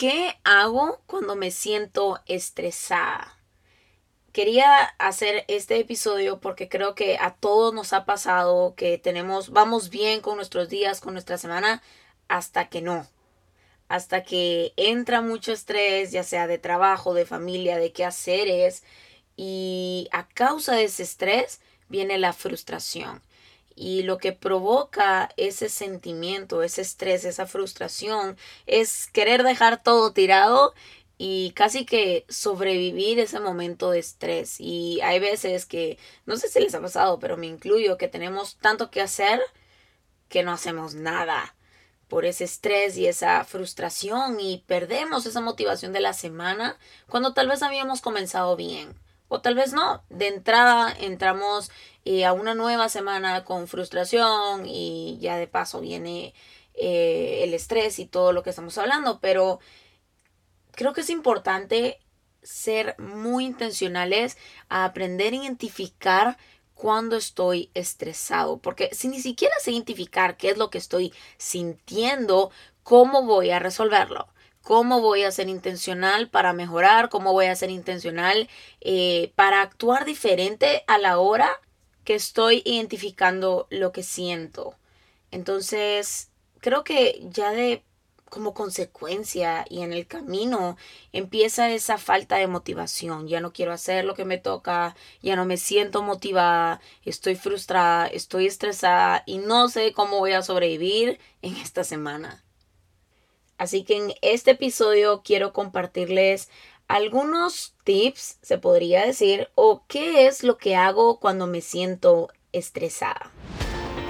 ¿Qué hago cuando me siento estresada? Quería hacer este episodio porque creo que a todos nos ha pasado que tenemos, vamos bien con nuestros días, con nuestra semana, hasta que no. Hasta que entra mucho estrés, ya sea de trabajo, de familia, de qué hacer Y a causa de ese estrés viene la frustración. Y lo que provoca ese sentimiento, ese estrés, esa frustración, es querer dejar todo tirado y casi que sobrevivir ese momento de estrés. Y hay veces que, no sé si les ha pasado, pero me incluyo, que tenemos tanto que hacer que no hacemos nada por ese estrés y esa frustración y perdemos esa motivación de la semana cuando tal vez habíamos comenzado bien o tal vez no. De entrada entramos eh, a una nueva semana con frustración y ya de paso viene eh, el estrés y todo lo que estamos hablando, pero creo que es importante ser muy intencionales a aprender a identificar cuando estoy estresado, porque si ni siquiera sé identificar qué es lo que estoy sintiendo, ¿cómo voy a resolverlo? Cómo voy a ser intencional para mejorar, cómo voy a ser intencional eh, para actuar diferente a la hora que estoy identificando lo que siento. Entonces, creo que ya de como consecuencia y en el camino empieza esa falta de motivación. Ya no quiero hacer lo que me toca, ya no me siento motivada, estoy frustrada, estoy estresada y no sé cómo voy a sobrevivir en esta semana. Así que en este episodio quiero compartirles algunos tips, se podría decir, o qué es lo que hago cuando me siento estresada.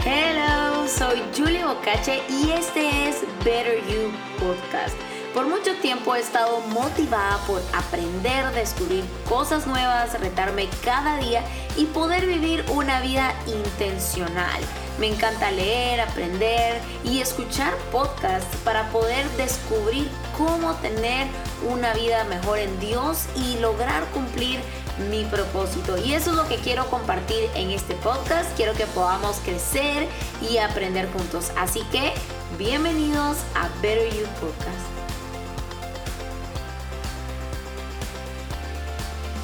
Hello, soy Julie Bocache y este es Better You Podcast. Por mucho tiempo he estado motivada por aprender, descubrir cosas nuevas, retarme cada día y poder vivir una vida intencional me encanta leer, aprender y escuchar podcasts para poder descubrir cómo tener una vida mejor en Dios y lograr cumplir mi propósito. Y eso es lo que quiero compartir en este podcast. Quiero que podamos crecer y aprender juntos. Así que bienvenidos a Better You Podcast.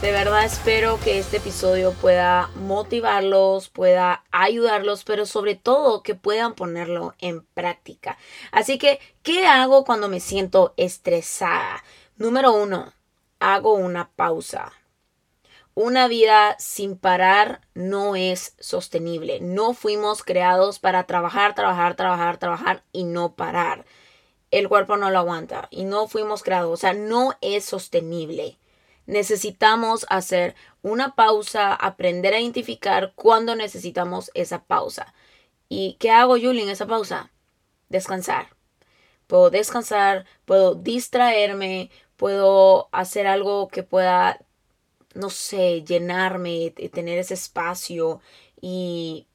De verdad espero que este episodio pueda motivarlos, pueda ayudarlos, pero sobre todo que puedan ponerlo en práctica. Así que, ¿qué hago cuando me siento estresada? Número uno, hago una pausa. Una vida sin parar no es sostenible. No fuimos creados para trabajar, trabajar, trabajar, trabajar y no parar. El cuerpo no lo aguanta y no fuimos creados. O sea, no es sostenible necesitamos hacer una pausa, aprender a identificar cuándo necesitamos esa pausa. ¿Y qué hago, Julie, en esa pausa? Descansar. Puedo descansar, puedo distraerme, puedo hacer algo que pueda, no sé, llenarme, tener ese espacio y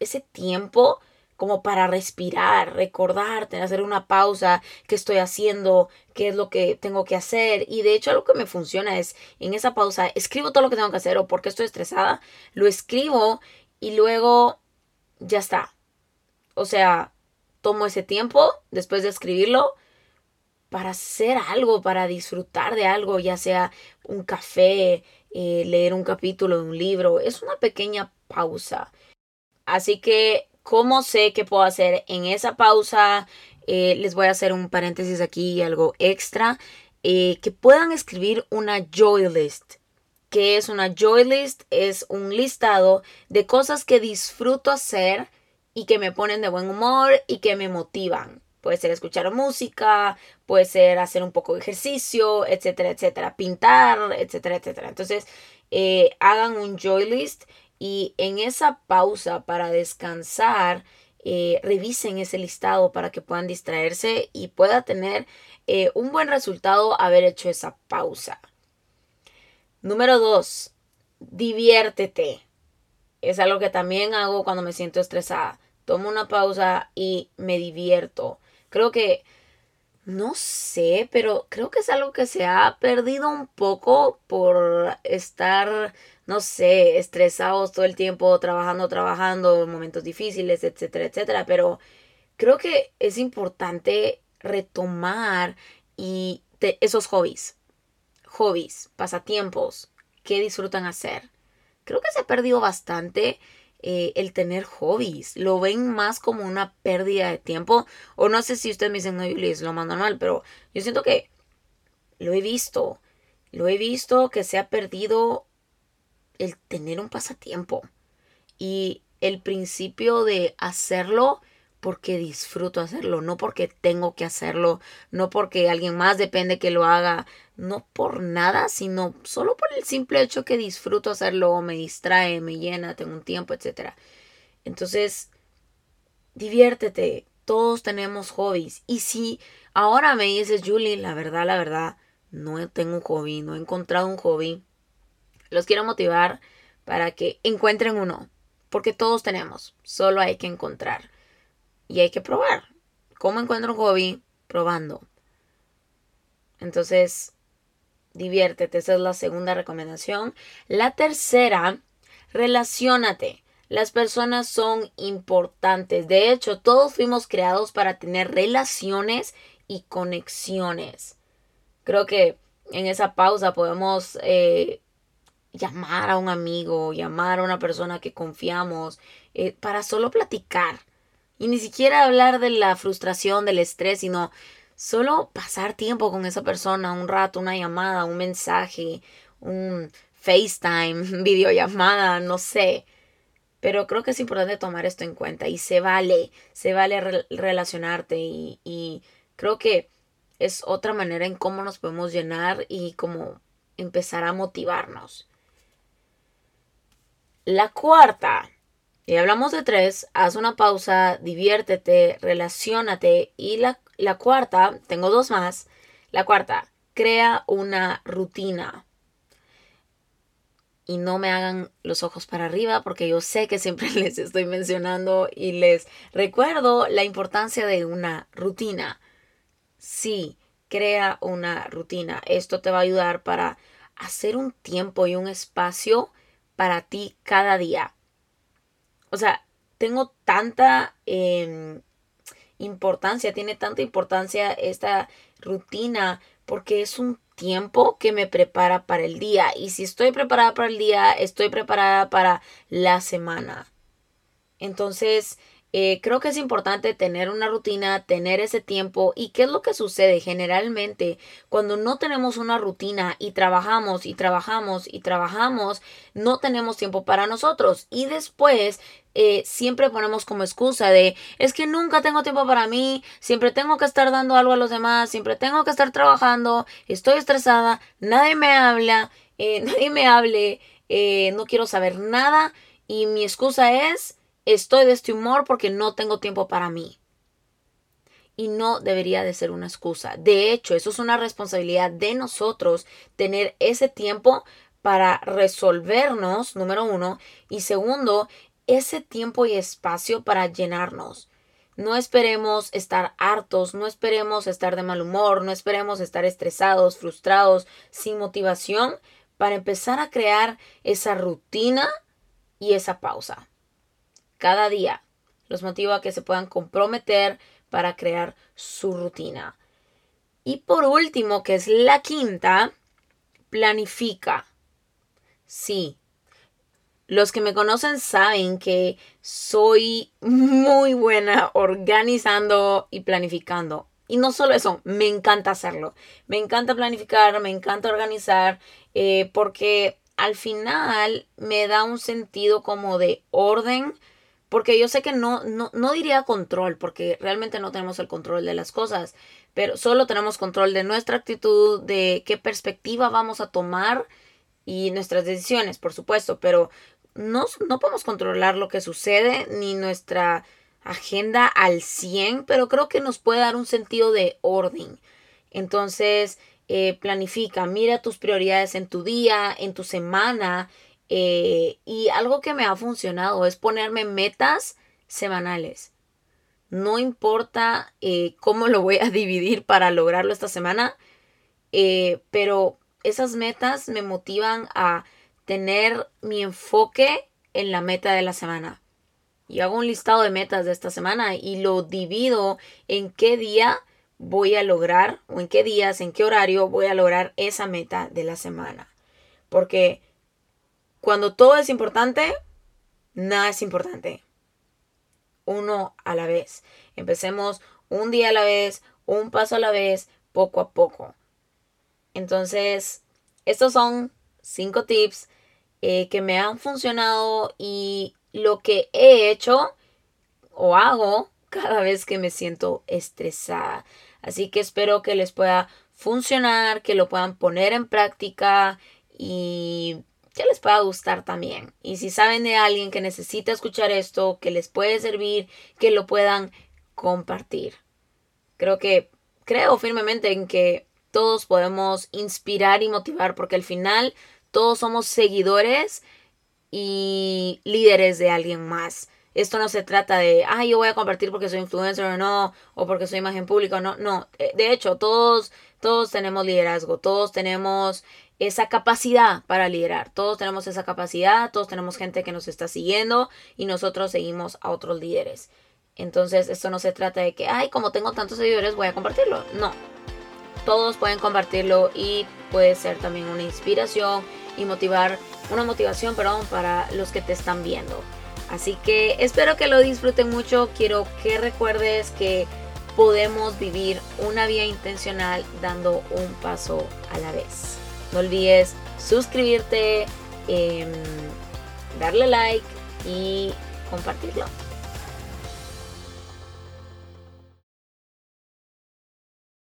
ese tiempo como para respirar, recordarte, hacer una pausa, qué estoy haciendo, qué es lo que tengo que hacer. Y de hecho algo que me funciona es en esa pausa, escribo todo lo que tengo que hacer o porque estoy estresada, lo escribo y luego ya está. O sea, tomo ese tiempo después de escribirlo para hacer algo, para disfrutar de algo, ya sea un café, eh, leer un capítulo de un libro. Es una pequeña pausa. Así que ¿Cómo sé qué puedo hacer en esa pausa? Eh, les voy a hacer un paréntesis aquí y algo extra. Eh, que puedan escribir una joy list. ¿Qué es una joy list? Es un listado de cosas que disfruto hacer y que me ponen de buen humor y que me motivan. Puede ser escuchar música, puede ser hacer un poco de ejercicio, etcétera, etcétera. Pintar, etcétera, etcétera. Entonces, eh, hagan un joy list y en esa pausa para descansar, eh, revisen ese listado para que puedan distraerse y pueda tener eh, un buen resultado haber hecho esa pausa. Número dos, diviértete. Es algo que también hago cuando me siento estresada. Tomo una pausa y me divierto. Creo que, no sé, pero creo que es algo que se ha perdido un poco por estar no sé, estresados todo el tiempo, trabajando, trabajando, momentos difíciles, etcétera, etcétera. Pero creo que es importante retomar y esos hobbies, hobbies, pasatiempos, ¿qué disfrutan hacer? Creo que se ha perdido bastante eh, el tener hobbies. Lo ven más como una pérdida de tiempo. O no sé si ustedes me dicen, no, Julie, es lo más normal, pero yo siento que lo he visto. Lo he visto que se ha perdido el tener un pasatiempo. Y el principio de hacerlo porque disfruto hacerlo, no porque tengo que hacerlo, no porque alguien más depende que lo haga, no por nada, sino solo por el simple hecho que disfruto hacerlo, me distrae, me llena, tengo un tiempo, etc. Entonces, diviértete, todos tenemos hobbies. Y si ahora me dices, Julie, la verdad, la verdad, no tengo un hobby, no he encontrado un hobby, los quiero motivar para que encuentren uno, porque todos tenemos, solo hay que encontrar y hay que probar. ¿Cómo encuentro un hobby? Probando. Entonces, diviértete. Esa es la segunda recomendación. La tercera, relacionate. Las personas son importantes. De hecho, todos fuimos creados para tener relaciones y conexiones. Creo que en esa pausa podemos eh, llamar a un amigo, llamar a una persona que confiamos, eh, para solo platicar y ni siquiera hablar de la frustración, del estrés, sino solo pasar tiempo con esa persona, un rato, una llamada, un mensaje, un FaceTime, videollamada, no sé. Pero creo que es importante tomar esto en cuenta y se vale, se vale relacionarte y, y creo que es otra manera en cómo nos podemos llenar y cómo empezar a motivarnos. La cuarta y hablamos de tres, haz una pausa, diviértete, relacionate. Y la, la cuarta, tengo dos más. La cuarta, crea una rutina. Y no me hagan los ojos para arriba porque yo sé que siempre les estoy mencionando y les recuerdo la importancia de una rutina. Sí, crea una rutina. Esto te va a ayudar para hacer un tiempo y un espacio para ti cada día o sea, tengo tanta em, importancia, tiene tanta importancia esta rutina porque es un tiempo que me prepara para el día. Y si estoy preparada para el día, estoy preparada para la semana. Entonces, eh, creo que es importante tener una rutina, tener ese tiempo. ¿Y qué es lo que sucede generalmente cuando no tenemos una rutina y trabajamos y trabajamos y trabajamos? No tenemos tiempo para nosotros. Y después eh, siempre ponemos como excusa de es que nunca tengo tiempo para mí, siempre tengo que estar dando algo a los demás, siempre tengo que estar trabajando, estoy estresada, nadie me habla, eh, nadie me hable, no quiero saber nada. Y mi excusa es estoy de este humor porque no tengo tiempo para mí. Y no debería de ser una excusa. De hecho, eso es una responsabilidad de nosotros tener ese tiempo para resolvernos, número uno, y segundo, ese tiempo y espacio para llenarnos. No esperemos estar hartos, no esperemos estar de mal humor, no esperemos estar estresados, frustrados, sin motivación, para empezar a crear esa rutina y esa pausa cada día. Los motivo a que se puedan comprometer para crear su rutina. Y por último, que es la quinta, planifica. Sí, los que me conocen saben que soy muy buena organizando y planificando. Y no solo eso, me encanta hacerlo. Me encanta planificar, me encanta organizar, eh, porque al final me da un sentido como de orden porque yo sé que no, no, no diría control, porque realmente no tenemos el control de las cosas, pero solo tenemos control de nuestra actitud, de qué perspectiva vamos a tomar y nuestras decisiones, por supuesto, pero no, no podemos controlar lo que sucede ni nuestra agenda al 100, pero creo que nos puede dar un sentido de orden. Entonces, eh, planifica, mira tus prioridades en tu día, en tu semana, eh, y algo que me ha funcionado es ponerme metas semanales. No importa eh, cómo lo voy a dividir para lograrlo esta semana, eh, pero esas metas me motivan a tener mi enfoque en la meta de la semana. Y hago un listado de metas de esta semana y lo divido en qué día voy a lograr o en qué días, en qué horario voy a lograr esa meta de la semana. Porque cuando todo es importante, nada es importante. Uno a la vez. Empecemos un día a la vez, un paso a la vez, poco a poco. Entonces, estos son cinco tips eh, que me han funcionado y lo que he hecho o hago cada vez que me siento estresada. Así que espero que les pueda funcionar, que lo puedan poner en práctica y que les pueda gustar también. Y si saben de alguien que necesita escuchar esto, que les puede servir, que lo puedan compartir. Creo que creo firmemente en que todos podemos inspirar y motivar porque al final todos somos seguidores y líderes de alguien más. Esto no se trata de, ay, yo voy a compartir porque soy influencer o no, o porque soy imagen pública o no. No, eh, de hecho, todos, todos tenemos liderazgo, todos tenemos esa capacidad para liderar, todos tenemos esa capacidad, todos tenemos gente que nos está siguiendo y nosotros seguimos a otros líderes. Entonces, esto no se trata de que, ay, como tengo tantos seguidores, voy a compartirlo. No, todos pueden compartirlo y puede ser también una inspiración y motivar, una motivación, perdón, para los que te están viendo. Así que espero que lo disfruten mucho. Quiero que recuerdes que podemos vivir una vida intencional dando un paso a la vez. No olvides suscribirte, em, darle like y compartirlo.